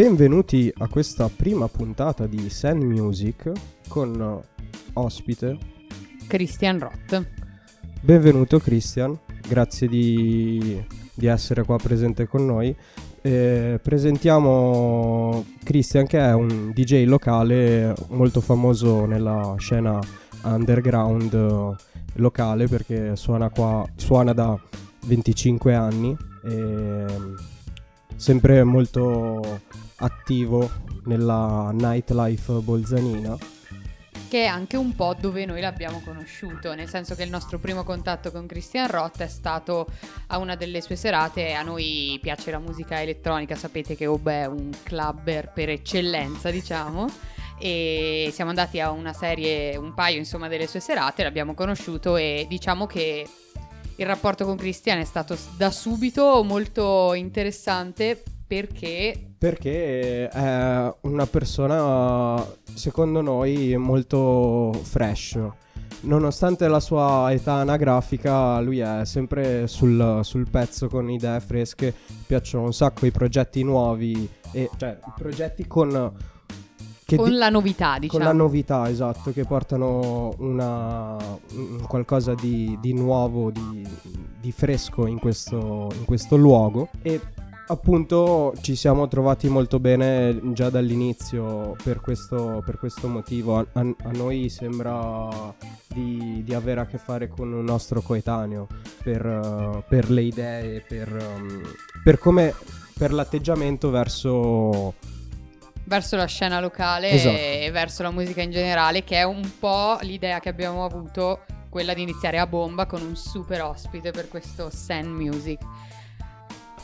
Benvenuti a questa prima puntata di Sand Music con ospite Christian Roth. Benvenuto Christian, grazie di, di essere qua presente con noi. Eh, presentiamo Christian che è un DJ locale molto famoso nella scena underground eh, locale perché suona qua, suona da 25 anni e sempre molto attivo nella nightlife bolzanina. Che è anche un po' dove noi l'abbiamo conosciuto, nel senso che il nostro primo contatto con Christian Roth è stato a una delle sue serate, a noi piace la musica elettronica, sapete che Ob è un clubber per eccellenza, diciamo, e siamo andati a una serie, un paio insomma delle sue serate, l'abbiamo conosciuto e diciamo che il rapporto con Christian è stato da subito molto interessante perché perché è una persona, secondo noi, molto fresh. Nonostante la sua età anagrafica, lui è sempre sul, sul pezzo con idee fresche. Piacciono un sacco i progetti nuovi, e, cioè i progetti con con di- la novità, diciamo. Con la novità, esatto, che portano una, qualcosa di, di nuovo, di, di fresco in questo, in questo, luogo. E appunto ci siamo trovati molto bene già dall'inizio per questo, per questo motivo. A, a, a, noi sembra di, di, avere a che fare con un nostro coetaneo per, uh, per le idee, per, um, per, come, per l'atteggiamento verso verso la scena locale esatto. e verso la musica in generale, che è un po' l'idea che abbiamo avuto, quella di iniziare a bomba con un super ospite per questo Sand Music.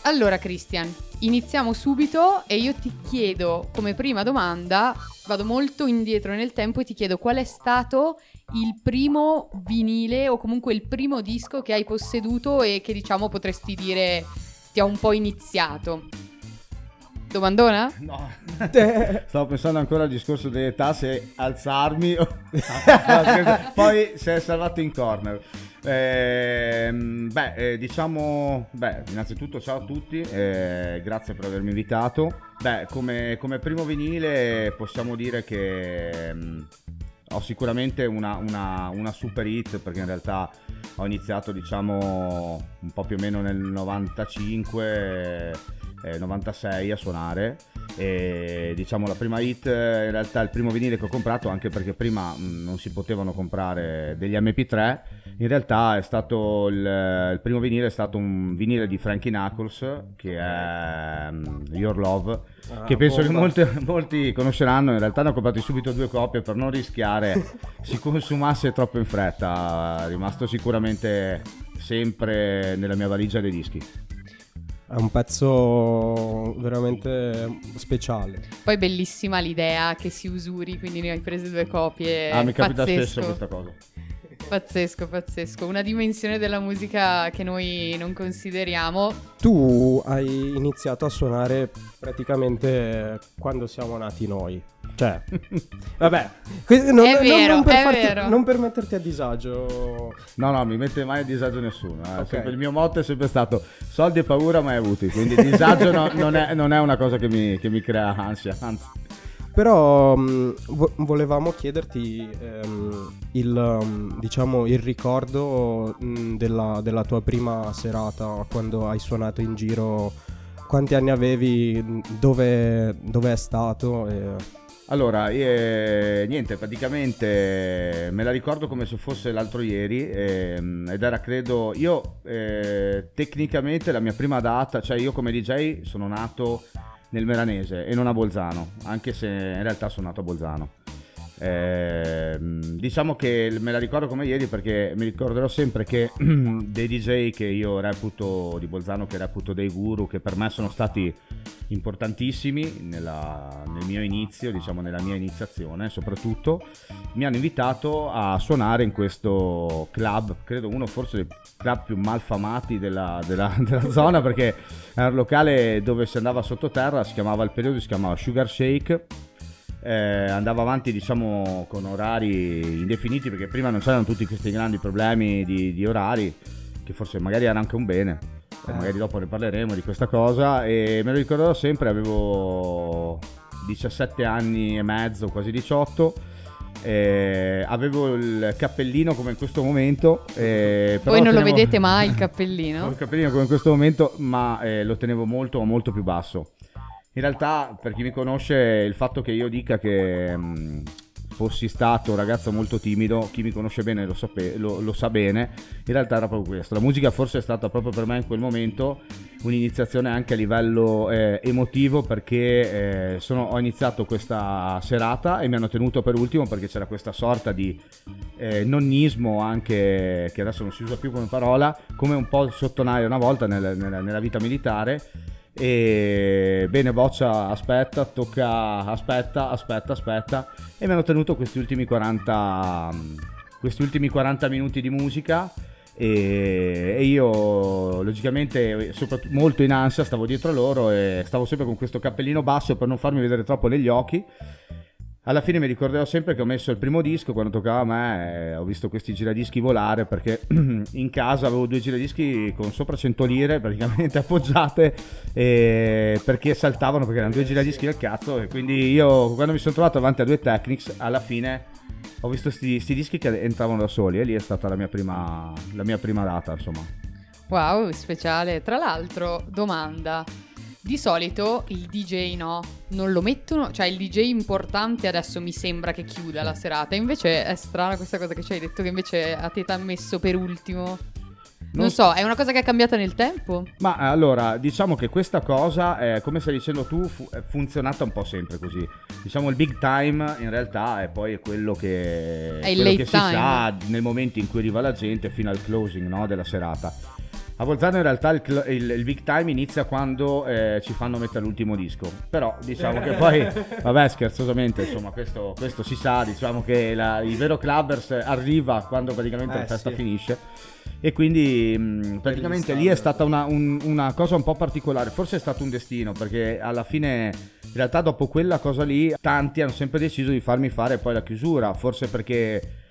Allora Christian, iniziamo subito e io ti chiedo come prima domanda, vado molto indietro nel tempo e ti chiedo qual è stato il primo vinile o comunque il primo disco che hai posseduto e che diciamo potresti dire ti ha un po' iniziato. Domandona? No, stavo pensando ancora al discorso dell'età, se alzarmi poi si è salvato in corner. Eh, beh, eh, diciamo, beh, innanzitutto ciao a tutti, eh, grazie per avermi invitato. Beh, come, come primo vinile possiamo dire che mh, mm, ho sicuramente una, una, una, super hit perché in realtà ho iniziato diciamo un po' più o meno nel 95 eh, 96 a suonare. E diciamo la prima hit in realtà il primo vinile che ho comprato anche perché prima mh, mm, non si potevano comprare degli MP3 in realtà è stato il, il, primo vinile è stato un vinile di Frankie Knuckles che è um, Your Love ah, che penso bomba. che molti, molti, conosceranno. In realtà ne ho comprati subito due copie per non rischiare si consumasse troppo in fretta. È rimasto sicuramente sempre nella mia valigia dei dischi è un pezzo veramente speciale. Poi bellissima l'idea che si usuri, quindi ne hai prese due copie. Ah, mi capita pazzesco. spesso questa cosa. Pazzesco, pazzesco. Una dimensione della musica che noi non consideriamo. Tu hai iniziato a suonare praticamente quando siamo nati noi. Cioè, vabbè, non, è vero, non, per è farti, vero. non per metterti a disagio. No, no, mi mette mai a disagio nessuno. Eh. Okay. il mio motto è sempre stato soldi e paura mai avuti, quindi disagio no, non, è, non, è, una cosa che mi, che mi crea ansia, anzi. Però um, vo- volevamo chiederti um, il, um, diciamo, il ricordo della, della, tua prima serata quando hai suonato in giro. Quanti anni avevi? Dove, dove è stato? E... Allora, eh, niente, praticamente me la ricordo come se fosse l'altro ieri eh, ed era credo, io eh, tecnicamente la mia prima data, cioè io come DJ sono nato nel Meranese e non a Bolzano, anche se in realtà sono nato a Bolzano. Eh, diciamo che me la ricordo come ieri perché mi ricorderò sempre che dei DJ che io reputo di Bolzano, che reputo dei guru, che per me sono stati importantissimi nella, nel mio inizio, diciamo nella mia iniziazione soprattutto, mi hanno invitato a suonare in questo club, credo uno forse dei club più malfamati della, della, della zona perché era un locale dove si andava sottoterra, si chiamava il periodo, si chiamava Sugar Shake eh, andava avanti diciamo con orari indefiniti perché prima non c'erano tutti questi grandi problemi di, di orari che forse magari era anche un bene eh. magari dopo ne parleremo di questa cosa, e me lo ricorderò sempre, avevo 17 anni e mezzo, quasi 18. Eh, avevo il cappellino come in questo momento. Eh, Voi non tenevo... lo vedete mai il cappellino? il cappellino come in questo momento, ma eh, lo tenevo molto, molto più basso. In realtà, per chi mi conosce, il fatto che io dica che mh, mm, fossi stato un ragazzo molto timido, chi mi conosce bene lo, sape- lo, lo, sa bene, in realtà era proprio questo. La musica forse è stata proprio per me in quel momento un'iniziazione anche a livello eh, emotivo perché eh, sono, ho iniziato questa serata e mi hanno tenuto per ultimo perché c'era questa sorta di eh, nonnismo anche, che adesso non si usa più come parola, come un po' sottonaio una volta nel, nella, nella vita militare e bene, Boccia aspetta, tocca, aspetta, aspetta, aspetta. E mi hanno tenuto questi ultimi 40, questi ultimi 40 minuti di musica. E, io logicamente molto in ansia stavo dietro loro e stavo sempre con questo cappellino basso per non farmi vedere troppo negli occhi alla fine mi ricorderò sempre che ho messo il primo disco quando toccava a me, eh, ho visto questi giradischi volare perché in casa avevo due giradischi con sopra 100 lire praticamente appoggiate perché saltavano perché erano due giradischi del cazzo e quindi io quando mi sono trovato davanti a due Technics alla fine ho visto questi dischi che entravano da soli e lì è stata la mia prima, la mia prima data insomma. Wow, speciale. Tra l'altro, domanda. Di solito il DJ no, non lo mettono, cioè il DJ importante adesso mi sembra che chiuda la serata, invece è strana questa cosa che ci hai detto che invece a te t'ha messo per ultimo. Non, non so, è una cosa che è cambiata nel tempo? Ma allora, diciamo che questa cosa, è, come stai dicendo tu, fu- è funzionata un po' sempre così. Diciamo il big time in realtà è poi quello che, è quello che si sa nel momento in cui arriva la gente fino al closing no, della serata. A Bolzano in realtà il, il, il, big time inizia quando eh, ci fanno mettere l'ultimo disco. Però diciamo che poi, vabbè scherzosamente, insomma questo, questo si sa, diciamo che la, il vero clubbers arriva quando praticamente eh, la festa sì. finisce. E quindi mh, praticamente lì è stata una, un, una, cosa un po' particolare, forse è stato un destino perché alla fine in realtà dopo quella cosa lì tanti hanno sempre deciso di farmi fare poi la chiusura, forse perché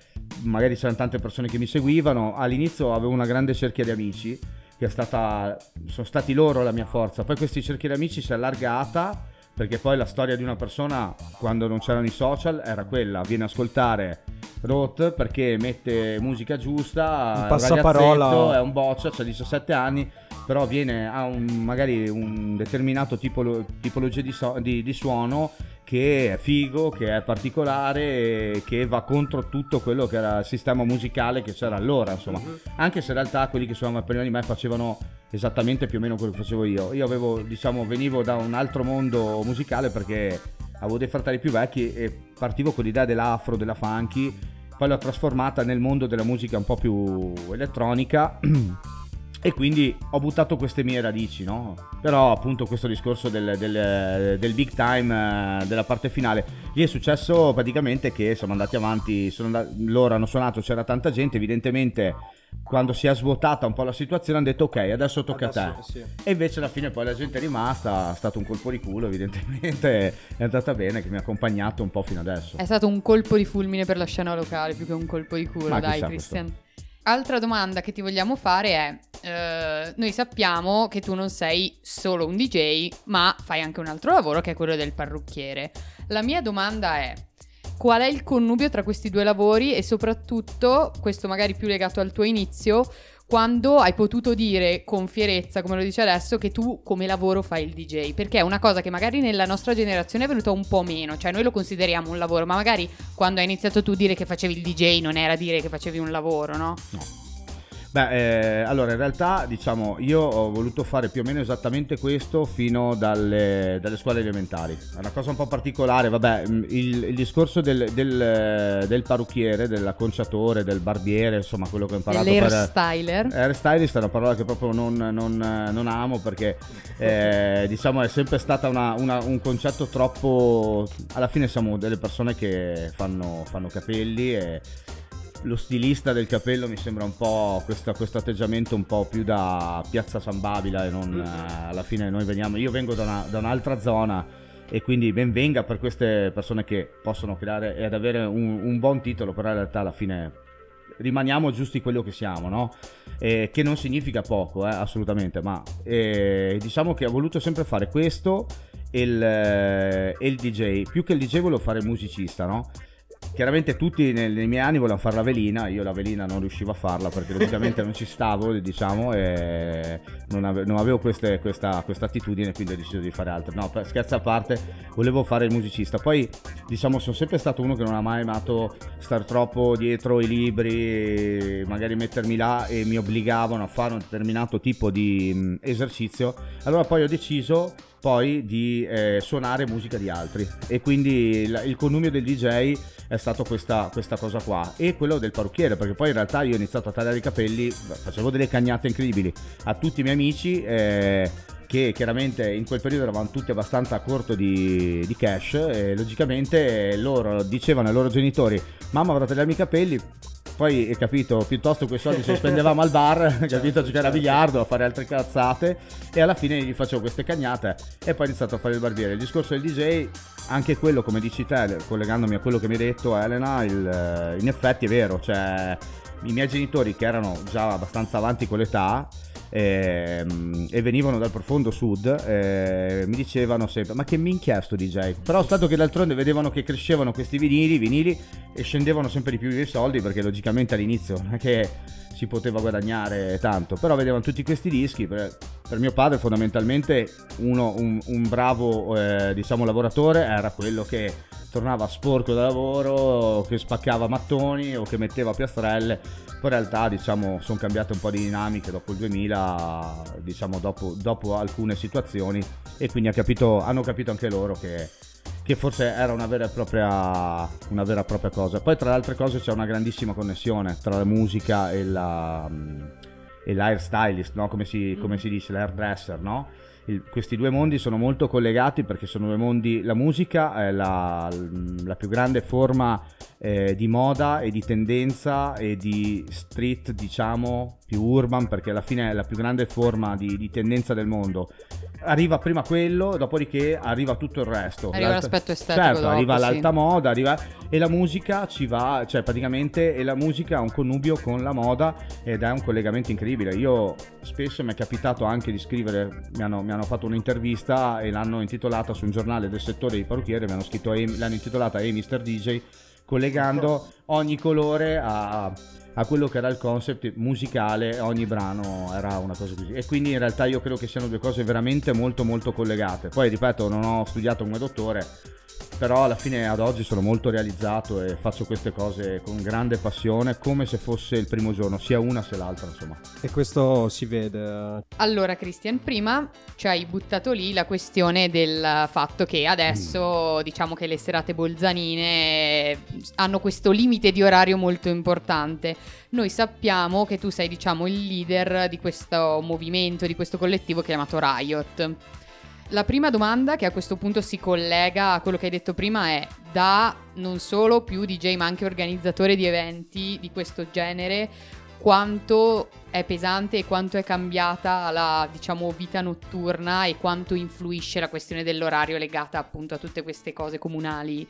magari c'erano tante persone che mi seguivano, all'inizio avevo una grande cerchia di amici, che è stata, sono stati loro la mia forza, poi questi cerchi di amici si è allargata, perché poi la storia di una persona quando non c'erano i social era quella, viene a ascoltare Roth perché mette musica giusta, un passaparola. è un boccia, ha 17 anni, però viene, ha un, magari un determinato tipolo, tipologia di, so, di, di suono che è figo, che è particolare, che va contro tutto quello che era il sistema musicale che c'era allora, insomma. Uh-huh. Anche se in realtà quelli che suonavano prima di me facevano esattamente più o meno quello che facevo io. Io avevo, diciamo, venivo da un altro mondo musicale perché avevo dei fratelli più vecchi e partivo con l'idea dell'afro, della funky, poi l'ho trasformata nel mondo della musica un po' più elettronica e quindi ho buttato queste mie radici, no? Però appunto questo discorso del, del, del big time eh, della parte finale, lì è successo praticamente che siamo andati avanti, andati, loro hanno suonato, c'era tanta gente, evidentemente quando si è svuotata un po' la situazione hanno detto ok adesso tocca adesso, a te sì. e invece alla fine poi la gente è rimasta è stato un colpo di culo evidentemente è andata bene che mi ha accompagnato un po' fino adesso è stato un colpo di fulmine per la scena locale più che un colpo di culo Ma dai Christian questo. Altra domanda che ti vogliamo fare è, eh, noi sappiamo che tu non sei solo un DJ, ma fai anche un altro lavoro che è quello del parrucchiere. La mia domanda è, qual è il connubio tra questi due lavori e soprattutto, questo magari più legato al tuo inizio, quando hai potuto dire con fierezza, come lo dici adesso, che tu come lavoro fai il DJ, perché è una cosa che magari nella nostra generazione è venuta un po' meno, cioè noi lo consideriamo un lavoro, ma magari quando hai iniziato tu a dire che facevi il DJ non era dire che facevi un lavoro, no? No. Beh, eh, allora in realtà diciamo io ho voluto fare più o meno esattamente questo fino dalle, dalle scuole elementari. È una cosa un po' particolare, vabbè, mm, il, il discorso del, del, del, parrucchiere, dell'acconciatore, del barbiere, insomma quello che ho imparato. L'hairstyler. Per... Hairstylist è una parola che proprio non, non, non amo perché eh, diciamo è sempre una, un concetto troppo... Alla fine siamo delle persone che fanno, fanno capelli e lo stilista del capello mi sembra un po' questo, questo atteggiamento un po' più da piazza San Babila e non eh, alla fine noi veniamo, io vengo da, una, da un'altra zona e quindi ben venga per queste persone che possono creare ed avere un, un, buon titolo, però in realtà alla fine rimaniamo giusti quello che siamo, no? Eh, che non significa poco, eh, assolutamente, ma eh, diciamo che ho voluto sempre fare questo e il, e il DJ. Più che il DJ volevo fare il musicista, no? Chiaramente tutti nei, nei, miei anni volevano fare la velina, io la velina non riuscivo a farla perché logicamente non ci stavo, diciamo, e non, ave, non avevo queste, questa, questa, attitudine, quindi ho deciso di fare altro. No, per, scherzo a parte, volevo fare il musicista. Poi, diciamo, sono sempre stato uno che non ha mai amato star troppo dietro i libri, magari mettermi là e mi obbligavano a fare un determinato tipo di mh, esercizio. Allora poi ho deciso poi di eh, suonare musica di altri. E quindi il, il connubio del DJ è stato questa, questa, cosa qua. E quello del parrucchiere perché poi in realtà io ho iniziato a tagliare i capelli facevo delle cagnate incredibili a tutti i miei amici eh, che chiaramente in quel periodo eravamo tutti abbastanza a corto di, di cash e logicamente loro dicevano ai loro genitori mamma vorrà tagliarmi i capelli poi hai capito, piuttosto quei soldi se spendevamo al bar, capito, a giocare a certo. biliardo, a fare altre cazzate e alla fine gli facevo queste cagnate e poi ho iniziato a fare il barbiere. Il discorso del DJ, anche quello come dici te, collegandomi a quello che mi hai detto Elena, il, in effetti è vero, cioè i miei genitori che erano già abbastanza avanti con l'età e, ehm, e venivano dal profondo sud eh, mi dicevano sempre ma che minchia sto DJ però stato che d'altronde vedevano che crescevano questi vinili vinili e scendevano sempre di più i soldi perché logicamente all'inizio non è che si poteva guadagnare tanto però vedevano tutti questi dischi per mio padre fondamentalmente uno, un, un bravo eh, diciamo lavoratore era quello che tornava sporco da lavoro, che spaccava mattoni o che metteva piastrelle. Poi in realtà diciamo sono cambiate un po' di dinamiche dopo il 2000, diciamo dopo, dopo alcune situazioni e quindi ha capito, hanno capito anche loro che, che forse era una vera, propria, una vera, e propria, cosa. Poi tra le altre cose c'è una grandissima connessione tra la musica e, la, e l'air stylist, no? come, si, come si dice, l'airdresser, no? il, questi due mondi sono molto collegati perché sono due mondi, la musica è la, la più grande forma eh, di moda e di tendenza e di street diciamo più urban perché alla fine è la più grande forma di, di tendenza del mondo arriva prima quello, dopodiché arriva tutto il resto. Arriva L'alta... l'aspetto estetico. Certo, dopo, arriva sì. l'alta moda, arriva... e la musica ci va, cioè praticamente e la musica ha un connubio con la moda ed è un collegamento incredibile. Io spesso mi è capitato anche di scrivere, mi hanno, mi hanno fatto un'intervista e l'hanno intitolata su un giornale del settore dei parrucchieri, mi hanno scritto, l'hanno intitolata Hey Mr. DJ, collegando ogni colore a a quello che era il concept musicale, ogni brano era una cosa così. E quindi in realtà io credo che siano due cose veramente molto molto collegate. Poi ripeto, non ho studiato come dottore, però alla fine ad oggi sono molto realizzato e faccio queste cose con grande passione come se fosse il primo giorno sia una sia l'altra insomma. E questo si vede. Allora Christian prima ci hai buttato lì la questione del fatto che adesso mm. diciamo che le serate bolzanine hanno questo limite di orario molto importante. Noi sappiamo che tu sei diciamo il leader di questo movimento di questo collettivo chiamato Riot la prima domanda che a questo punto si collega a quello che hai detto prima è da non solo più DJ ma anche organizzatore di eventi di questo genere quanto è pesante e quanto è cambiata la diciamo vita notturna e quanto influisce la questione dell'orario legata appunto a tutte queste cose comunali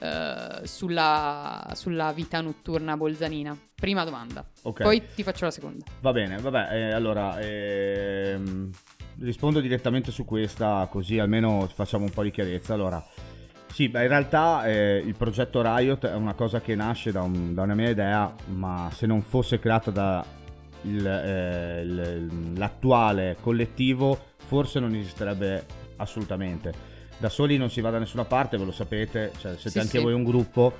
eh, sulla, sulla, vita notturna bolzanina? Prima domanda. Okay. Poi ti faccio la seconda. Va bene, vabbè, eh, allora ehm, rispondo direttamente su questa, così almeno facciamo un po' di chiarezza. Allora, sì, beh, in realtà eh, il progetto Riot è una cosa che nasce da, un, da una mia idea, ma se non fosse creata da il, eh, il, l'attuale collettivo, forse non esisterebbe assolutamente. Da soli non si va da nessuna parte, ve lo sapete, cioè, siete sì, anche sì. voi un gruppo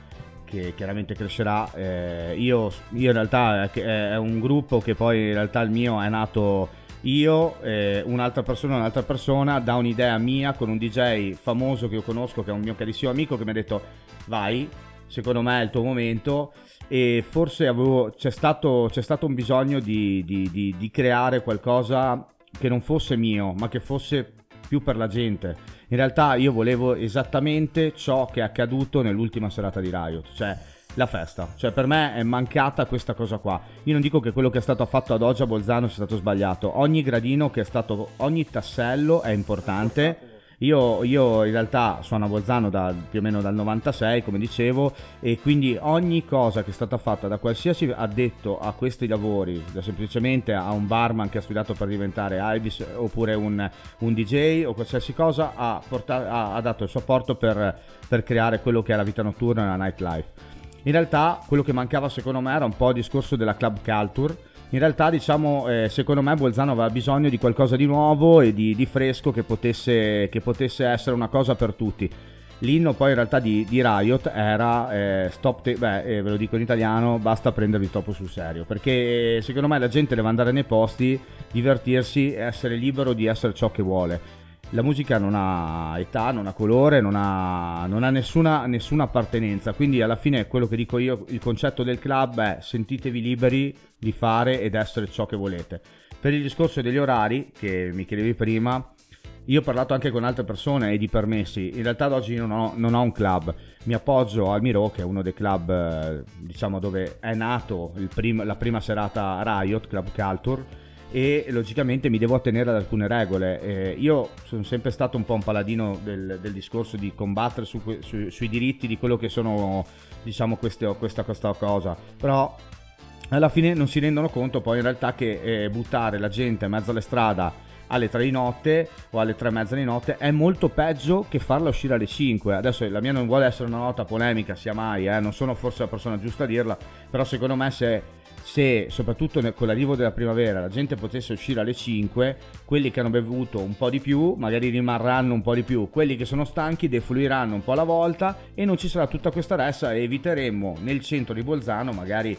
che chiaramente crescerà. Eh, io, io, in realtà è, è un gruppo che poi in realtà il mio è nato io, eh, un'altra persona, un'altra persona, da un'idea mia con un DJ famoso che io conosco, che è un mio carissimo amico, che mi ha detto vai, secondo me è il tuo momento e forse avevo, c'è, stato, c'è stato un bisogno di, di, di, di creare qualcosa che non fosse mio, ma che fosse più per la gente. In realtà io volevo esattamente ciò che è accaduto nell'ultima serata di Riot, cioè la festa. Cioè, per me è mancata questa cosa qua. Io non dico che quello che è stato fatto ad oggi a Bolzano sia stato sbagliato. Ogni gradino che è stato, ogni tassello è importante. Io, io, in realtà sono a Bolzano da, più o meno dal 96, come dicevo, e quindi ogni cosa che è stata fatta da qualsiasi addetto a questi lavori, da semplicemente a un barman che ha studiato per diventare Ibis, oppure un, un DJ o qualsiasi cosa, ha, portato, ha, ha dato il suo apporto per, per creare quello che è la vita notturna e la nightlife. In realtà quello che mancava secondo me era un po' il discorso della club culture. In realtà diciamo, eh, secondo me Bolzano aveva bisogno di qualcosa di nuovo e di, di fresco che potesse, che potesse, essere una cosa per tutti. L'inno poi in realtà di, di Riot era, eh, stop te- beh, eh, ve lo dico in italiano, basta prendervi troppo sul serio, perché eh, secondo me la gente deve andare nei posti, divertirsi e essere libero di essere ciò che vuole la musica non ha età, non ha colore, non ha, non ha nessuna, nessuna, appartenenza. Quindi alla fine quello che dico io, il concetto del club è sentitevi liberi di fare ed essere ciò che volete. Per il discorso degli orari, che mi chiedevi prima, io ho parlato anche con altre persone e di permessi. In realtà ad oggi non ho, non ho un club. Mi appoggio al Miro, che è uno dei club, eh, diciamo, dove è nato prim- la prima serata Riot, Club Culture e logicamente mi devo attenere ad alcune regole. Eh, io sono sempre stato un po' un paladino del, del discorso di combattere su, su, sui diritti di quello che sono, diciamo, queste, questa, questa cosa, però alla fine non si rendono conto poi in realtà che eh, buttare la gente in mezzo alle strade alle 3 di notte o alle 3 e mezza di notte è molto peggio che farla uscire alle 5. Adesso la mia non vuole essere una nota polemica, sia mai, eh? non sono forse la persona giusta a dirla, però secondo me se se soprattutto con l'arrivo della primavera la gente potesse uscire alle 5, quelli che hanno bevuto un po' di più magari rimarranno un po' di più, quelli che sono stanchi defluiranno un po' alla volta e non ci sarà tutta questa ressa e eviteremo nel centro di Bolzano magari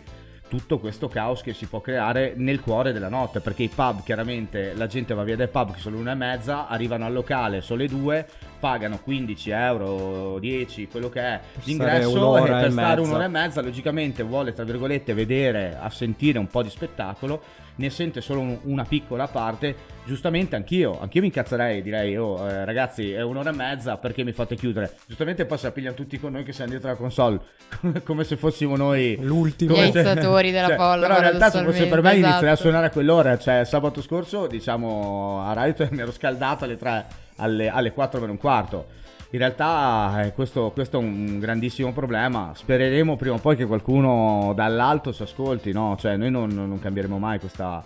tutto questo caos che si può creare nel cuore della notte perché i pub chiaramente la gente va via dai pub che sono l'una e mezza arrivano al locale sono le due pagano 15 euro 10 quello che è l'ingresso e per stare un'ora e mezza logicamente vuole tra virgolette vedere a sentire un po' di spettacolo ne sente solo un, una piccola parte, giustamente anch'io, anch'io mi incazzerei, direi, oh eh, ragazzi è un'ora e mezza perché mi fate chiudere? Giustamente poi si appigliano tutti con noi che siamo dietro la console, come se fossimo noi l'ultimo. Gli aizzatori della cioè, polla. Però in realtà se fosse per me esatto. inizierei a suonare a quell'ora, cioè sabato scorso diciamo a Riot mi ero scaldato alle 3, alle, alle 4 meno un quarto in realtà eh, questo, questo, è un grandissimo problema. Spereremo prima o poi che qualcuno dall'alto si ascolti, no? Cioè, noi non, non cambieremo mai questa,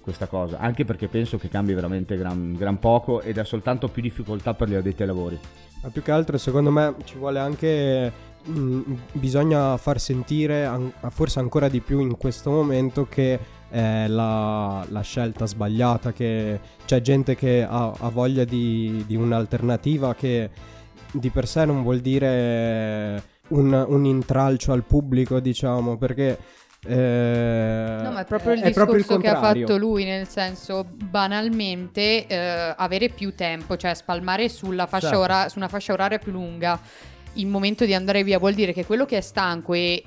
questa, cosa, anche perché penso che cambi veramente gran, gran, poco ed è soltanto più difficoltà per gli addetti ai lavori. Ma più che altro, secondo me, ci vuole anche. Mh, mm, bisogna far sentire, an- forse ancora di più in questo momento, che è la, la, scelta sbagliata, che c'è gente che ha, ha voglia di, di un'alternativa che di per sé non vuol dire un, un intralcio al pubblico, diciamo, perché... Eh, no, ma è proprio il è discorso proprio il che ha fatto lui, nel senso, banalmente, eh, avere più tempo, cioè spalmare sulla fascia certo. ora- su una fascia oraria più lunga il momento di andare via, vuol dire che quello che è stanco e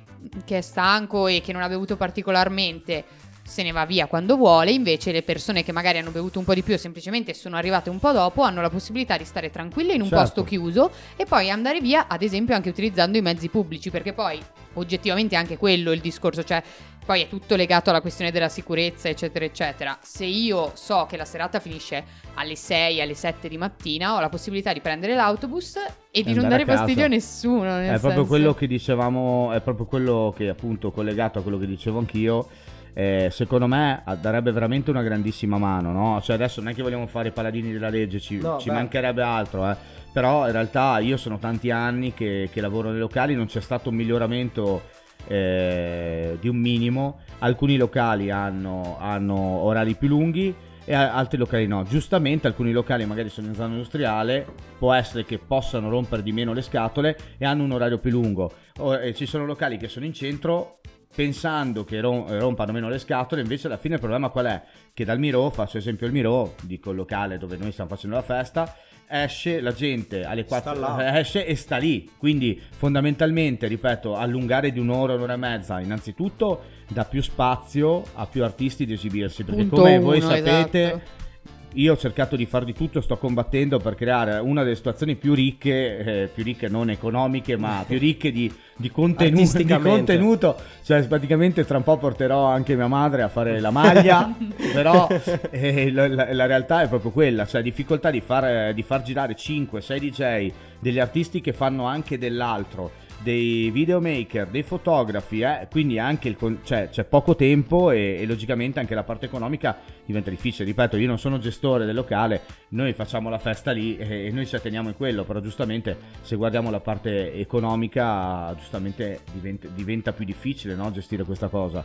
che è stanco e che non ha bevuto particolarmente se ne va via quando vuole, invece le persone che magari hanno bevuto un po' di più o semplicemente sono arrivate un po' dopo hanno la possibilità di stare tranquille in un certo. posto chiuso e poi andare via, ad esempio anche utilizzando i mezzi pubblici, perché poi oggettivamente anche quello il discorso, cioè poi è tutto legato alla questione della sicurezza, eccetera, eccetera. Se io so che la serata finisce alle 6, alle 7 di mattina, ho la possibilità di prendere l'autobus e di non dare fastidio a nessuno. È senso. proprio quello che dicevamo, è proprio quello che appunto collegato a quello che dicevo anch'io eh, secondo me darebbe veramente una grandissima mano, no? Cioè adesso non è che vogliamo fare i paladini della legge, ci, no, ci mancherebbe altro, eh. Però in realtà io sono tanti anni che, che lavoro nei locali, non c'è stato un miglioramento eh, di un minimo. Alcuni locali hanno, hanno orari più lunghi e altri locali no. Giustamente alcuni locali magari sono in zona industriale, può essere che possano rompere di meno le scatole e hanno un orario più lungo. O, ci sono locali che sono in centro pensando che rompano meno le scatole, invece alla fine il problema qual è? Che dal Miro, faccio esempio il Miro, dico il locale dove noi stiamo facendo la festa, esce la gente alle 4 esce e sta lì. Quindi fondamentalmente ripeto allungare di un'ora un'ora e mezza innanzitutto dà più spazio a più artisti di esibirsi perché Punto come voi sapete esatto io ho cercato di far di tutto, sto combattendo per creare una delle situazioni più ricche, eh, più ricche non economiche, ma più ricche di, di, contenuto, di contenuto. Cioè, praticamente tra un po' porterò anche mia madre a fare la maglia, però eh, la, la, la, realtà è proprio quella, cioè difficoltà di far, di far girare 5-6 DJ, degli artisti che fanno anche dell'altro dei videomaker, dei fotografi, eh? quindi anche il con- cioè, c'è poco tempo e, e, logicamente anche la parte economica diventa difficile. Ripeto, io non sono gestore del locale, noi facciamo la festa lì e, e noi ci atteniamo in quello, però giustamente se guardiamo la parte economica, giustamente diventa, diventa più difficile no? gestire questa cosa.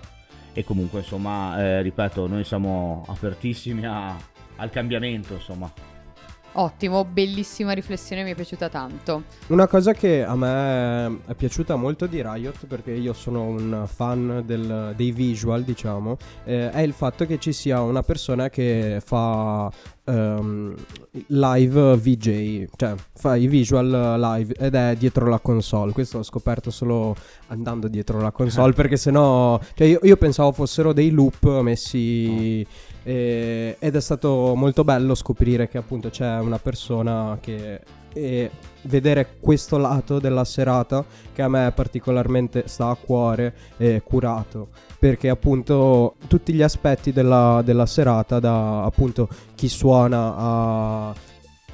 E comunque, insomma, eh, ripeto, noi siamo apertissimi a, al cambiamento, insomma. Ottimo, bellissima riflessione, mi è piaciuta tanto. Una cosa che a me è piaciuta molto di Riot, perché io sono un fan del, dei visual, diciamo, eh, è il fatto che ci sia una persona che fa um, live VJ, cioè fa i visual live ed è dietro la console. Questo l'ho scoperto solo andando dietro la console, perché sennò... Cioè io, io pensavo fossero dei loop messi... No e, ed è stato molto bello scoprire che appunto c'è una persona che e vedere questo lato della serata che a me particolarmente sta a cuore e curato perché appunto tutti gli aspetti della, della serata da appunto chi suona a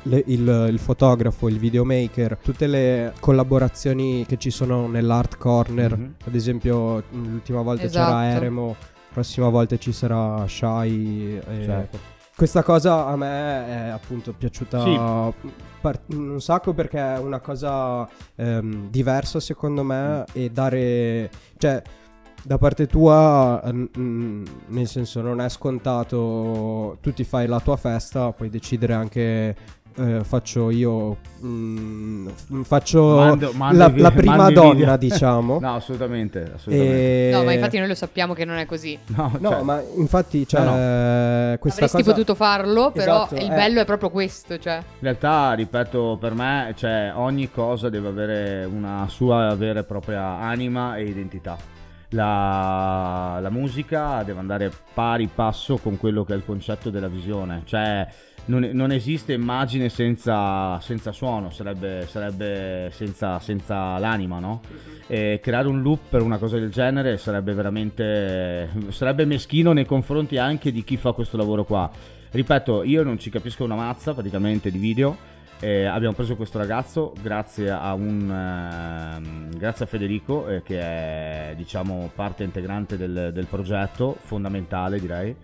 le, il, il, fotografo, il videomaker, tutte le collaborazioni che ci sono nell'art corner, mm-hmm. ad esempio l'ultima volta esatto. c'era Eremo prossima volta ci sarà Shai. Certo. Questa cosa a me è appunto piaciuta sì. par- un sacco perché è una cosa ehm, diversa secondo me mm. e dare... cioè da parte tua, nel senso, non è scontato. Tu ti fai la tua festa, puoi decidere anche eh, faccio io mm, faccio mando, mando la, vi- la, prima donna diciamo no assolutamente, assolutamente. E... no ma infatti noi lo sappiamo che non è così no, no cioè... ma infatti cioè, no, no. questa avresti cosa... potuto farlo però esatto, il bello è... è proprio questo cioè. in realtà ripeto per me cioè, ogni cosa deve avere una sua vera e propria anima e identità la, la musica deve andare pari passo con quello che è il concetto della visione cioè non, non esiste immagine senza, senza suono, sarebbe, sarebbe senza, senza, l'anima, no? E creare un loop per una cosa del genere sarebbe veramente sarebbe meschino nei confronti anche di chi fa questo lavoro qua. Ripeto, io non ci capisco una mazza praticamente di video. Eh, abbiamo preso questo ragazzo grazie a, un, eh, grazie a Federico eh, che è diciamo parte integrante del, del progetto, fondamentale direi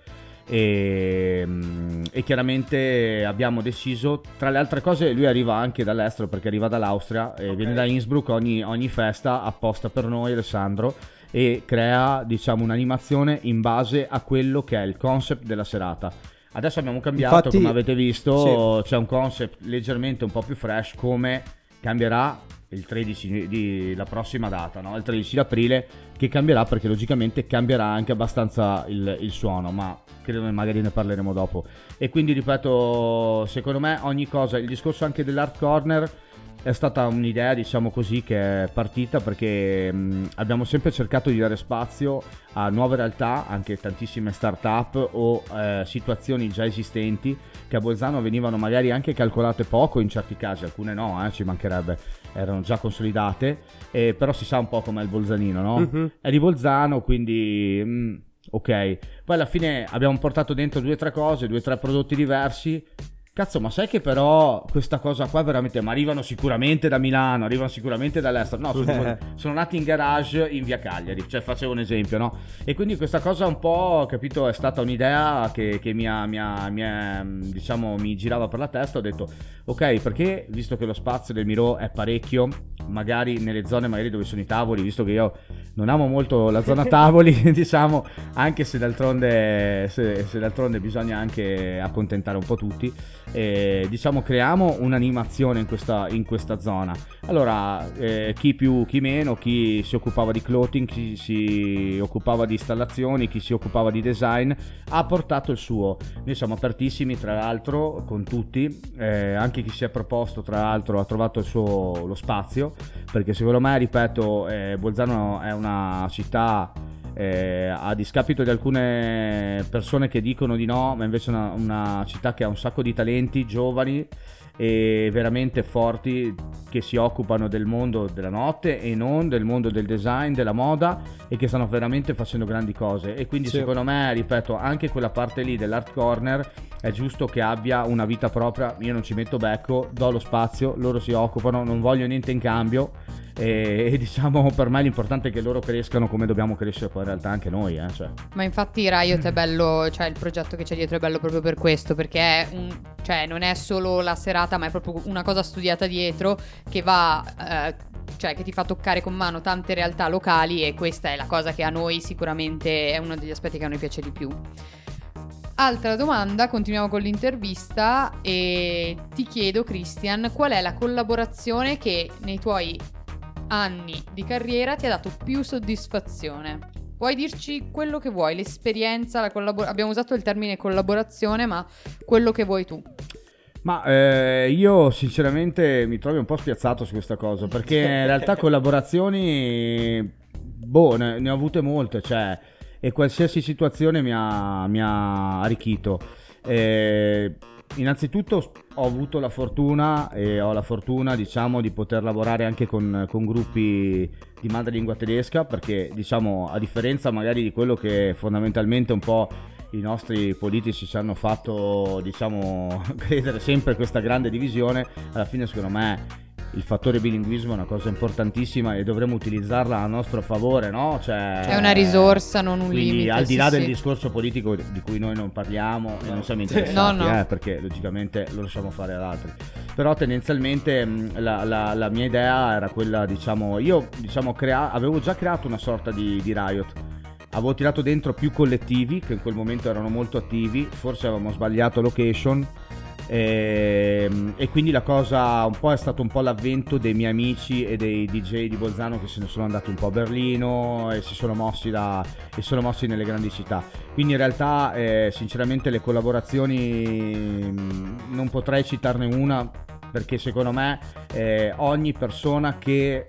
e, mm, e, chiaramente abbiamo deciso, tra le altre cose lui arriva anche dall'estero perché arriva dall'Austria e okay. viene da Innsbruck ogni, ogni festa apposta per noi Alessandro e crea diciamo un'animazione in base a quello che è il concept della serata. Adesso abbiamo cambiato, Infatti, come avete visto, sì. c'è un concept leggermente un po' più fresh come cambierà il 13 di la prossima data, no? il 13 aprile, che cambierà perché logicamente cambierà anche abbastanza il, il, suono, ma credo che magari ne parleremo dopo. E quindi ripeto, secondo me ogni cosa, il discorso anche dell'art corner è stata un'idea, diciamo così, che è partita perché mh, abbiamo sempre cercato di dare spazio a nuove realtà, anche tantissime start-up o eh, situazioni già esistenti che a Bolzano venivano magari anche calcolate poco in certi casi, alcune no, eh, ci mancherebbe, erano già consolidate, eh, però si sa un po' com'è il bolzanino, no? Mm-hmm. È di Bolzano, quindi... Mh, ok, poi alla fine abbiamo portato dentro due o tre cose, due o tre prodotti diversi Cazzo, ma sai che però questa cosa qua veramente. Ma arrivano sicuramente da Milano, arrivano sicuramente dall'estero. No, sono, sono nati in garage in via Cagliari. Cioè, facevo un esempio, no? E quindi questa cosa un po', capito, è stata un'idea che, che mi, ha, mi, ha, mi, ha, diciamo, mi girava per la testa. Ho detto, ok, perché visto che lo spazio del Miro è parecchio, magari nelle zone magari dove sono i tavoli, visto che io non amo molto la zona tavoli, diciamo, anche se d'altronde, se, se d'altronde bisogna anche accontentare un po' tutti eh, diciamo creiamo un'animazione in questa, in questa zona. Allora, eh, chi più, chi meno, chi si occupava di clothing, chi si occupava di installazioni, chi si occupava di design, ha portato il suo. Noi siamo apertissimi, tra l'altro, con tutti, eh, anche chi si è proposto, tra l'altro, ha trovato il suo, lo spazio, perché secondo me, ripeto, eh, Bolzano è una città eh, a discapito di alcune persone che dicono di no, ma invece è una, una città che ha un sacco di talenti giovani e veramente forti che si occupano del mondo della notte e non del mondo del design, della moda e che stanno veramente facendo grandi cose. E quindi sì. secondo me, ripeto, anche quella parte lì dell'art corner è giusto che abbia una vita propria, io non ci metto becco, do lo spazio, loro si occupano, non voglio niente in cambio e, e, diciamo per me l'importante è che loro crescano come dobbiamo crescere poi in realtà anche noi. Eh, cioè. Ma infatti Riot è bello, cioè il progetto che c'è dietro è bello proprio per questo, perché è un, cioè, non è solo la serata, ma è proprio una cosa studiata dietro che va... Eh, cioè che ti fa toccare con mano tante realtà locali e questa è la cosa che a noi sicuramente è uno degli aspetti che a noi piace di più. Altra domanda, continuiamo con l'intervista e ti chiedo Christian, qual è la collaborazione che nei tuoi anni di carriera ti ha dato più soddisfazione? Puoi dirci quello che vuoi, l'esperienza, la collabor- abbiamo usato il termine collaborazione, ma quello che vuoi tu. Ma eh, io sinceramente mi trovo un po' spiazzato su questa cosa, perché in realtà collaborazioni, boh, ne, ne ho avute molte, cioè, e qualsiasi situazione mi ha, mi ha arricchito. Eh, innanzitutto ho avuto la fortuna e ho la fortuna diciamo di poter lavorare anche con, con, gruppi di madrelingua tedesca perché diciamo a differenza magari di quello che fondamentalmente un po' i nostri politici ci hanno fatto diciamo credere sempre questa grande divisione alla fine secondo me il fattore bilinguismo è una cosa importantissima e dovremmo utilizzarla a nostro favore, no? Cioè, è una risorsa, non un quindi, limite. al di là sì, del sì. discorso politico di cui noi non parliamo no. e non siamo interessati, no, no. Eh, perché logicamente lo lasciamo fare ad altri. Però tendenzialmente la, la, la mia idea era quella, diciamo, io diciamo, crea- avevo già creato una sorta di, di riot avevo tirato dentro più collettivi che in quel momento erano molto attivi, forse avevamo sbagliato location e, ehm, e, quindi la cosa un po' è stato un po' l'avvento dei miei amici e dei DJ di Bolzano che se ne sono andati un po' a Berlino e si sono mossi, da, e sono mossi nelle grandi città. Quindi in realtà eh, sinceramente le collaborazioni mm, non potrei citarne una perché secondo me eh, ogni persona che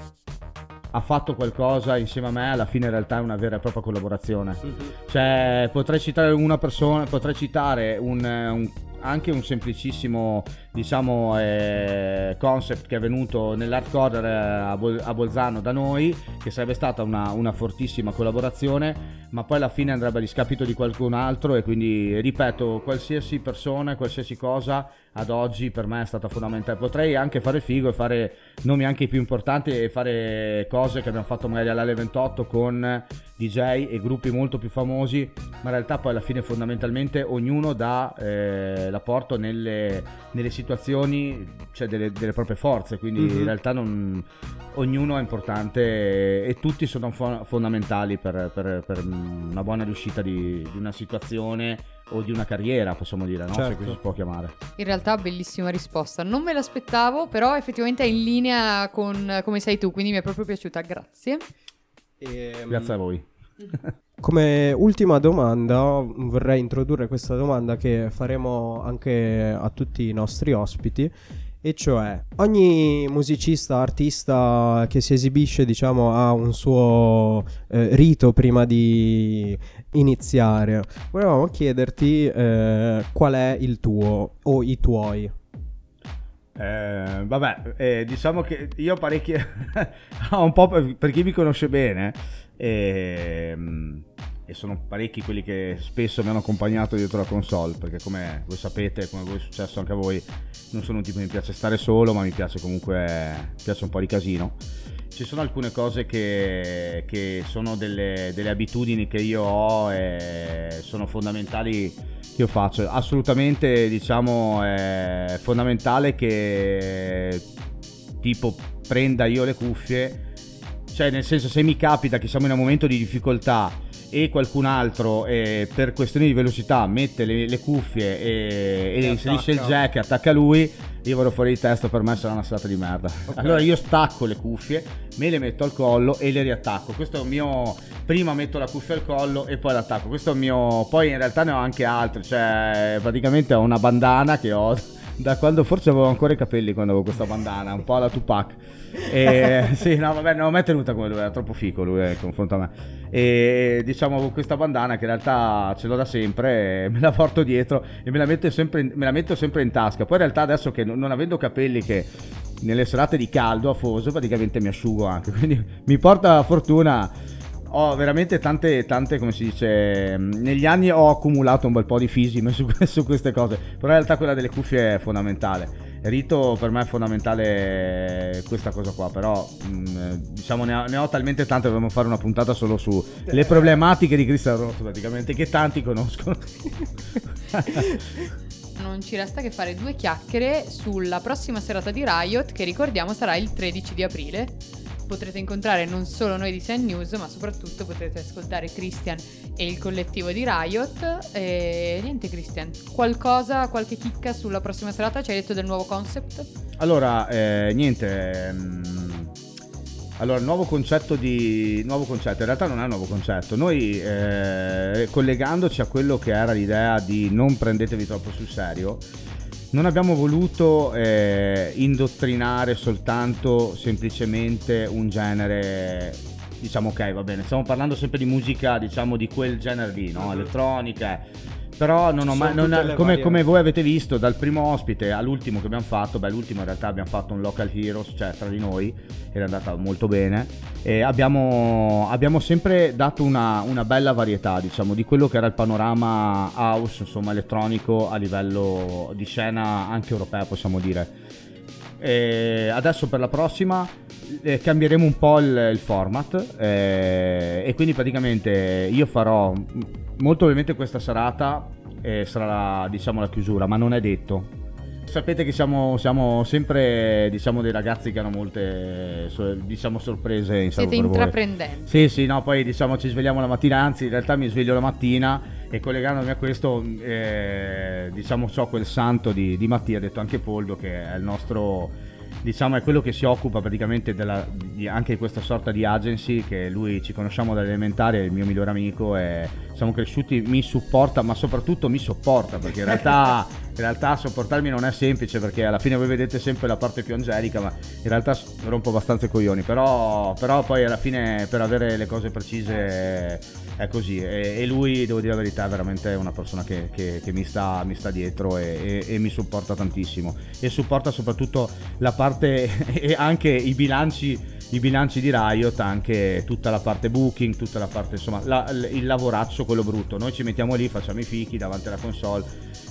ha fatto qualcosa insieme a me, alla fine in realtà è una vera e propria collaborazione. Mm-hmm. Cioè, potrei citare una persona, potrei citare un, un anche un semplicissimo diciamo, eh, concept che è venuto nell'hardcore eh, a, Bol- a, Bolzano da noi, che sarebbe stata una, una, fortissima collaborazione, ma poi alla fine andrebbe a discapito di qualcun altro e quindi ripeto, qualsiasi persona, qualsiasi cosa ad oggi per me è stata fondamentale. Potrei anche fare figo e fare nomi anche più importanti e fare cose che abbiamo fatto magari all'Ale 28 con DJ e gruppi molto più famosi, ma in realtà poi alla fine fondamentalmente ognuno dà eh, l'apporto nelle, nelle, situazioni, cioè delle, delle proprie forze, quindi mm-hmm. in realtà non, ognuno è importante e, e tutti sono fo- fondamentali per, per, per, una buona riuscita di, di una situazione o di una carriera, possiamo dire, no? Certo. Se così si può chiamare. In realtà, bellissima risposta. Non me l'aspettavo, però effettivamente è in linea con come sei tu, quindi mi è proprio piaciuta. Grazie. E, ehm, Grazie a voi. Come ultima domanda vorrei introdurre questa domanda che faremo anche a tutti i nostri ospiti e cioè ogni musicista, artista che si esibisce diciamo ha un suo eh, rito prima di iniziare. Volevamo chiederti eh, qual è il tuo o i tuoi. Eh, vabbè, eh, diciamo che io parecchi, un po' per, per, chi mi conosce bene, e, ehm, e, sono parecchi quelli che spesso mi hanno accompagnato dietro la console, perché come voi sapete, come voi è successo anche a voi, non sono un tipo che mi piace stare solo, ma mi piace comunque, mi piace un po' di casino. Ci sono alcune cose che, che sono delle, delle abitudini che io ho e sono fondamentali che io faccio. Assolutamente, diciamo, è fondamentale che tipo prenda io le cuffie cioè, nel senso, se mi capita che siamo in un momento di difficoltà e qualcun altro eh, per questioni di velocità mette le, le cuffie e, e, e inserisce il jack e attacca lui, io vado fuori di testa, per me sarà una serata di merda. Okay. Allora io stacco le cuffie, me le metto al collo e le riattacco. Questo è un mio... Prima metto la cuffia al collo e poi l'attacco. Questo è un mio... Poi in realtà ne ho anche altre, cioè praticamente ho una bandana che ho da quando forse avevo ancora i capelli quando avevo questa bandana, un po' alla Tupac. E, sì, no, vabbè, non l'ho mai tenuta come lui, era troppo fico lui in confronto a me. E diciamo con questa bandana che in realtà ce l'ho da sempre, me la porto dietro e me la metto sempre in, me la metto sempre in tasca. Poi in realtà adesso che non avendo capelli che nelle serate di caldo afoso praticamente mi asciugo anche, quindi mi porta fortuna ho veramente tante, tante, come si dice, negli anni ho accumulato un bel po' di fisime su, su, queste cose, però in realtà quella delle cuffie è fondamentale. Rito per me è fondamentale questa cosa qua, però mh, mm, diciamo ne ho, ne ho, talmente tante, dovremmo fare una puntata solo sulle problematiche di Cristiano Ronaldo praticamente, che tanti conoscono. non ci resta che fare due chiacchiere sulla prossima serata di Riot che ricordiamo sarà il 13 di aprile potrete incontrare non solo noi di Sand News, ma soprattutto potrete ascoltare Christian e il collettivo di Riot. E niente, Christian, qualcosa, qualche chicca sulla prossima serata? Ci hai detto del nuovo concept? Allora, eh, niente. Mh, mm, allora, nuovo concetto di. Nuovo concetto, in realtà non è un nuovo concetto. Noi, eh, collegandoci a quello che era l'idea di non prendetevi troppo sul serio, non abbiamo voluto eh, indottrinare soltanto semplicemente un genere diciamo ok va bene stiamo parlando sempre di musica diciamo di quel genere lì no? elettronica però non ho mai, non, come, come, voi avete visto dal primo ospite all'ultimo che abbiamo fatto, beh l'ultimo in realtà abbiamo fatto un local heroes, cioè tra di noi, ed è andata molto bene. E abbiamo, abbiamo sempre dato una, una, bella varietà, diciamo, di quello che era il panorama house, insomma elettronico a livello di scena anche europea possiamo dire. E adesso per la prossima eh, cambieremo un po' il, il format eh, e quindi praticamente io farò molto ovviamente questa serata eh, sarà la, diciamo la chiusura ma non è detto sapete che siamo, siamo, sempre diciamo dei ragazzi che hanno molte diciamo sorprese in siete intraprendenti. Sì sì no poi diciamo ci svegliamo la mattina anzi in realtà mi sveglio la mattina e collegandomi a questo eh, diciamo so quel santo di, di Mattia ha detto anche Poldo che è il nostro diciamo è quello che si occupa praticamente della, di, anche di questa sorta di agency che lui ci conosciamo dall'elementare, è il mio migliore amico e siamo cresciuti, mi supporta ma soprattutto mi sopporta perché in realtà, in realtà sopportarmi non è semplice perché alla fine voi vedete sempre la parte più angelica ma in realtà rompo abbastanza i coglioni. Però, però poi alla fine per avere le cose precise è così e, e lui devo dire la verità è veramente una persona che, che, che mi, sta, mi, sta, dietro e, e, e mi supporta tantissimo e supporta soprattutto la parte e anche i bilanci i bilanci di Riot, anche tutta la parte booking, tutta la parte insomma la, il lavoraccio quello brutto. Noi ci mettiamo lì, facciamo i fichi davanti alla console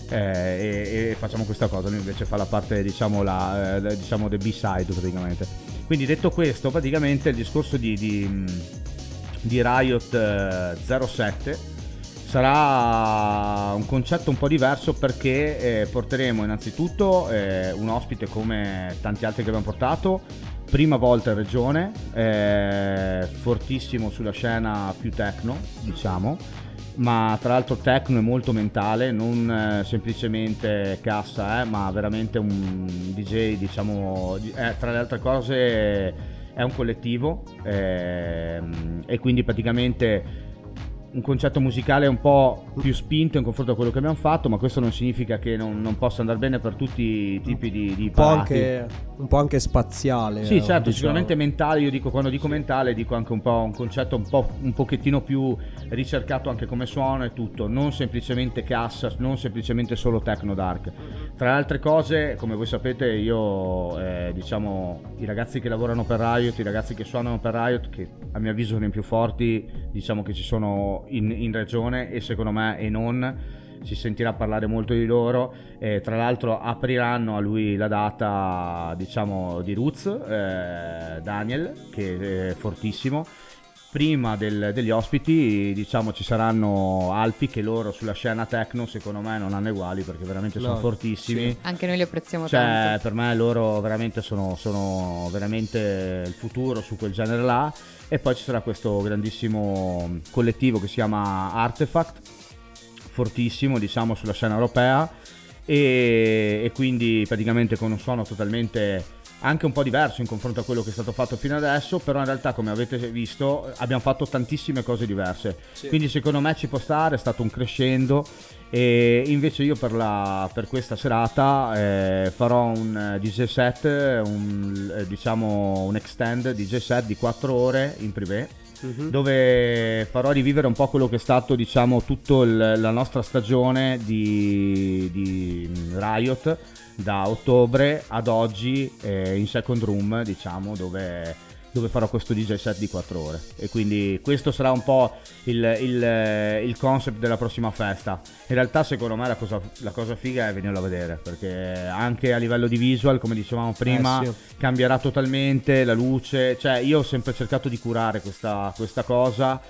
eh, e, e, facciamo questa cosa. Lui invece fa la parte diciamo, la, eh, diciamo del B-side praticamente. Quindi detto questo, praticamente il discorso di, di, di Riot eh, 07 sarà un concetto un po' diverso perché eh, porteremo innanzitutto eh, un ospite come tanti altri che abbiamo portato, prima volta in regione, eh, fortissimo sulla scena più techno, diciamo, ma tra l'altro techno e molto mentale, non eh, semplicemente cassa, eh, ma veramente un DJ, diciamo, eh, tra le altre cose è un collettivo ehm, e quindi praticamente un concetto musicale un po' più spinto in confronto a quello che abbiamo fatto, ma questo non significa che non, non possa andare bene per tutti i tipi di, di un, po anche, un po' anche spaziale. Sì, certo, diciamo. sicuramente mentale, io dico quando dico mentale dico anche un po' un concetto un, po', un pochettino più ricercato anche come suono e tutto, non semplicemente cassa, non semplicemente solo techno dark. Tra le altre cose, come voi sapete, io eh, diciamo i ragazzi che lavorano per Riot, i ragazzi che suonano per Riot, che a mio avviso sono i più forti, diciamo che ci sono in, in regione e secondo me e non si sentirà parlare molto di loro. E tra l'altro apriranno a lui la data diciamo di Roots eh, Daniel che è fortissimo prima del, degli ospiti diciamo ci saranno Alpi che loro sulla scena techno secondo me non hanno uguali perché veramente sono no, fortissimi. sì. anche noi li apprezziamo cioè, tanto. per me loro veramente sono, sono veramente il futuro su quel genere là. E poi ci sarà questo grandissimo collettivo che si chiama Artefact, fortissimo diciamo sulla scena europea. E, e quindi praticamente con un suono totalmente anche un po' diverso in confronto a quello che è stato fatto fino adesso, però in realtà come avete visto abbiamo fatto tantissime cose diverse, sì. quindi secondo me ci può stare, è stato un crescendo e invece io per, la, per questa serata eh, farò un DJ set, un, eh, diciamo un extend DJ set di 4 ore in privé uh-huh. dove farò rivivere un po' quello che è stato diciamo tutta la nostra stagione di, di Riot da ottobre ad oggi eh, in second room diciamo dove dove farò questo DJ set di 4 ore. E quindi questo sarà un po' il, il, il concept della prossima festa. In realtà secondo me la cosa, la cosa, figa è venirlo a vedere perché anche a livello di visual come dicevamo prima eh sì. cambierà totalmente la luce. Cioè io ho sempre cercato di curare questa, questa cosa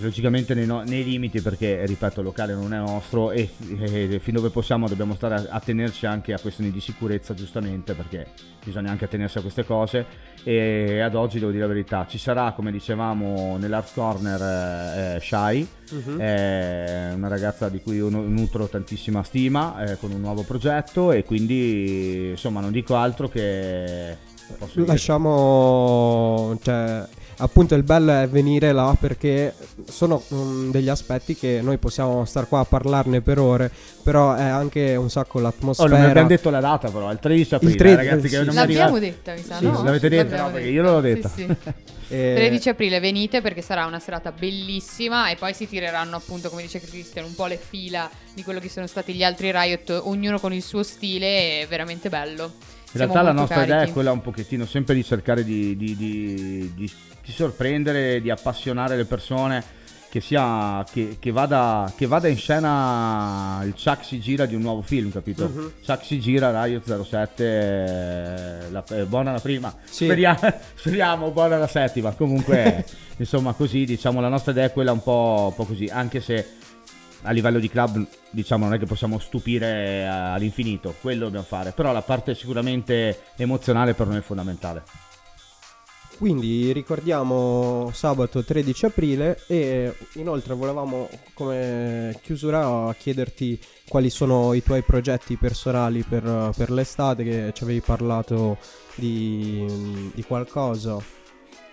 logicamente nei, no- nei, limiti perché ripeto il locale non è nostro e, e fin dove possiamo dobbiamo stare a, a, tenerci anche a questioni di sicurezza giustamente perché bisogna anche attenersi a queste cose e ad oggi devo dire la verità ci sarà come dicevamo nell'Art Corner eh, eh Shai uh-huh. è una ragazza di cui nutro tantissima stima eh, con un nuovo progetto e quindi insomma non dico altro che lasciamo cioè appunto il bello è venire là perché sono um, degli aspetti che noi possiamo star qua a parlarne per ore, però è anche un sacco l'atmosfera. Oh, non abbiamo detto la data però, il 13 aprile, il 13, ragazzi, che non l'abbiamo arriva... detta, mi sa, sì, no? L'avete detta? No, perché io l'ho detta. Sì, sì. e... 13 aprile venite perché sarà una serata bellissima e poi si tireranno appunto, come dice Christian, un po' le fila di quello che sono stati gli altri Riot, ognuno con il suo stile, è veramente bello. In realtà la nostra carichi. idea è quella un pochettino sempre di cercare di, di, di, di di sorprendere, di appassionare le persone, che, sia, che, che, vada, che vada in scena il Chuck si gira di un nuovo film, capito? Uh-huh. Chuck si gira, Riot 07, eh, la, eh, buona la prima, sì. speriamo, speriamo, buona la settima, comunque insomma così diciamo la nostra idea è quella un po', un po' così, anche se a livello di club diciamo non è che possiamo stupire all'infinito, quello dobbiamo fare, però la parte sicuramente emozionale per noi è fondamentale. Quindi ricordiamo sabato 13 aprile e inoltre volevamo come chiusura chiederti quali sono i tuoi progetti personali per, per l'estate, che ci avevi parlato di, di qualcosa.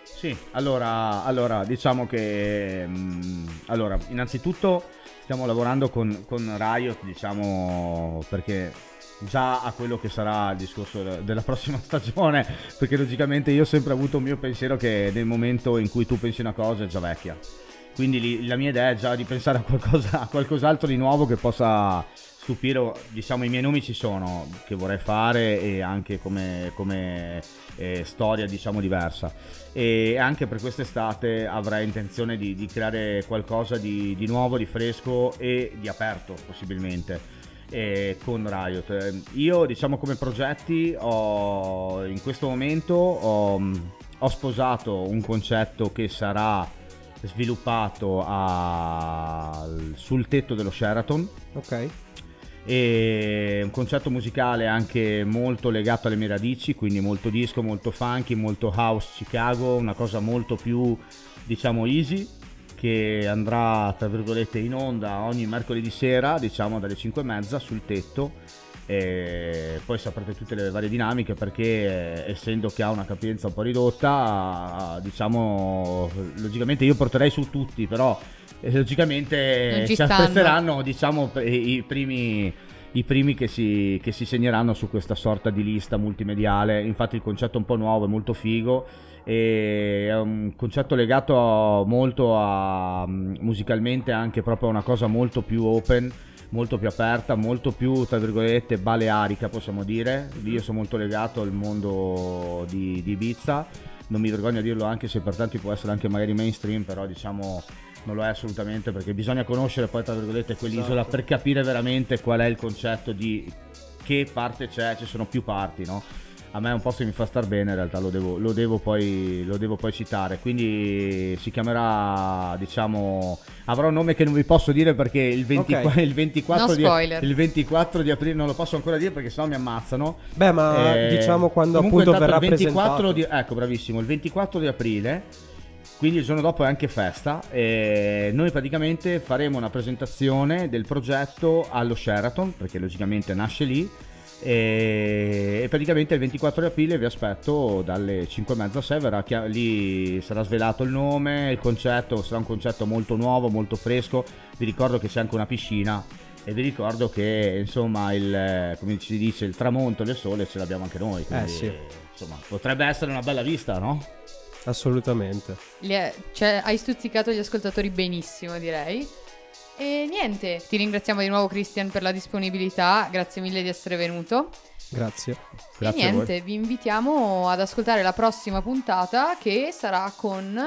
Sì, allora, allora diciamo che mh, mm, allora, innanzitutto stiamo lavorando con, con Riot, diciamo perché già a quello che sarà il discorso della prossima stagione, perché logicamente io ho sempre avuto un mio pensiero che nel momento in cui tu pensi una cosa è già vecchia. Quindi la mia idea è già di pensare a, qualcosa, a qualcos'altro di nuovo che possa stupire, diciamo i miei nomi ci sono, che vorrei fare e anche come, come eh, storia diciamo diversa. E anche per quest'estate avrei intenzione di, di creare qualcosa di, di nuovo, di fresco e di aperto possibilmente eh, con Riot. Io diciamo come progetti ho, in questo momento ho, ho, sposato un concetto che sarà sviluppato a, sul tetto dello Sheraton. Ok. E un concetto musicale anche molto legato alle mie radici, quindi molto disco, molto funky, molto house Chicago, una cosa molto più diciamo easy che andrà tra virgolette in onda ogni mercoledì sera, diciamo dalle 5 e mezza sul tetto. E poi saprete tutte le varie dinamiche perché essendo che ha una capienza un po' ridotta, diciamo logicamente io porterei su tutti, però eh, logicamente ci aspetteranno diciamo i primi i primi che si, che si segneranno su questa sorta di lista multimediale. Infatti il concetto è un po' nuovo, è molto figo e è un concetto legato molto a musicalmente anche proprio a una cosa molto più open molto più aperta, molto più tra virgolette balearica possiamo dire. Io sono molto legato al mondo di, di Ibiza, non mi vergogno a dirlo anche se per tanti può essere anche magari mainstream, però diciamo non lo è assolutamente perché bisogna conoscere poi tra virgolette quell'isola esatto. per capire veramente qual è il concetto di che parte c'è, ci sono più parti, no? A me è un posto che mi fa star bene, in realtà lo devo, lo devo, poi, lo devo poi, citare. Quindi si chiamerà, diciamo, avrà un nome che non vi posso dire perché il, 20, okay. il, 24, no di, il 24, di, aprile non lo posso ancora dire perché sennò mi ammazzano. Beh, ma eh, diciamo quando appunto verrà il 24 di, ecco, bravissimo, il 24 di aprile quindi il giorno dopo è anche festa e noi praticamente faremo una presentazione del progetto allo Sheraton perché logicamente nasce lì E, praticamente il 24 aprile vi aspetto dalle 5 e mezza a 6 verrà chia- lì sarà svelato il nome il concetto sarà un concetto molto nuovo molto fresco vi ricordo che c'è anche una piscina e vi ricordo che insomma il, come si dice il tramonto del sole ce l'abbiamo anche noi quindi, Eh, sì. insomma potrebbe essere una bella vista no? Assolutamente. Cioè, hai stuzzicato gli ascoltatori benissimo, direi. E niente, ti ringraziamo di nuovo Christian per la disponibilità, grazie mille di essere venuto. Grazie. Grazie e a voi. niente, vi invitiamo ad ascoltare la prossima puntata che sarà con